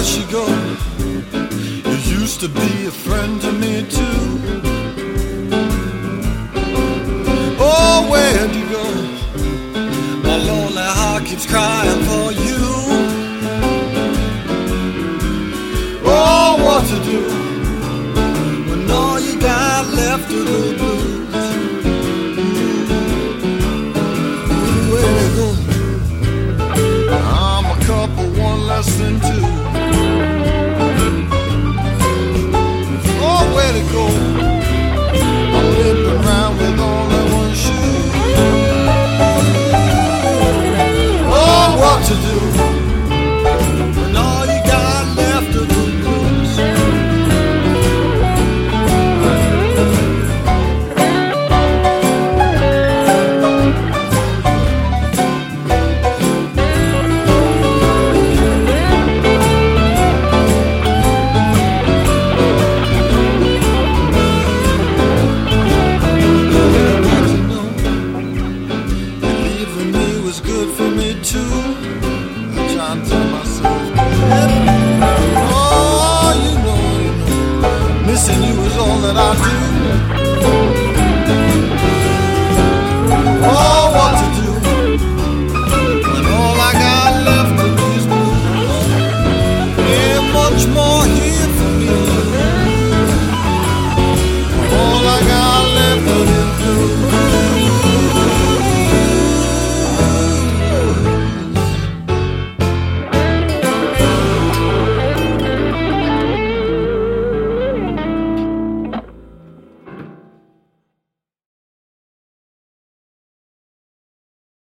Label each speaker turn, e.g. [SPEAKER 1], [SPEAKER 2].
[SPEAKER 1] where'd she go? You used to be a friend to me too. Oh, where'd you go? My lonely heart keeps crying for you. Oh, what to do when all you got left are the blues? Where'd it go? I'm a couple, one less than two. Was good for me too. I try and tell myself. Oh, you know, you know, missing you is all that I do.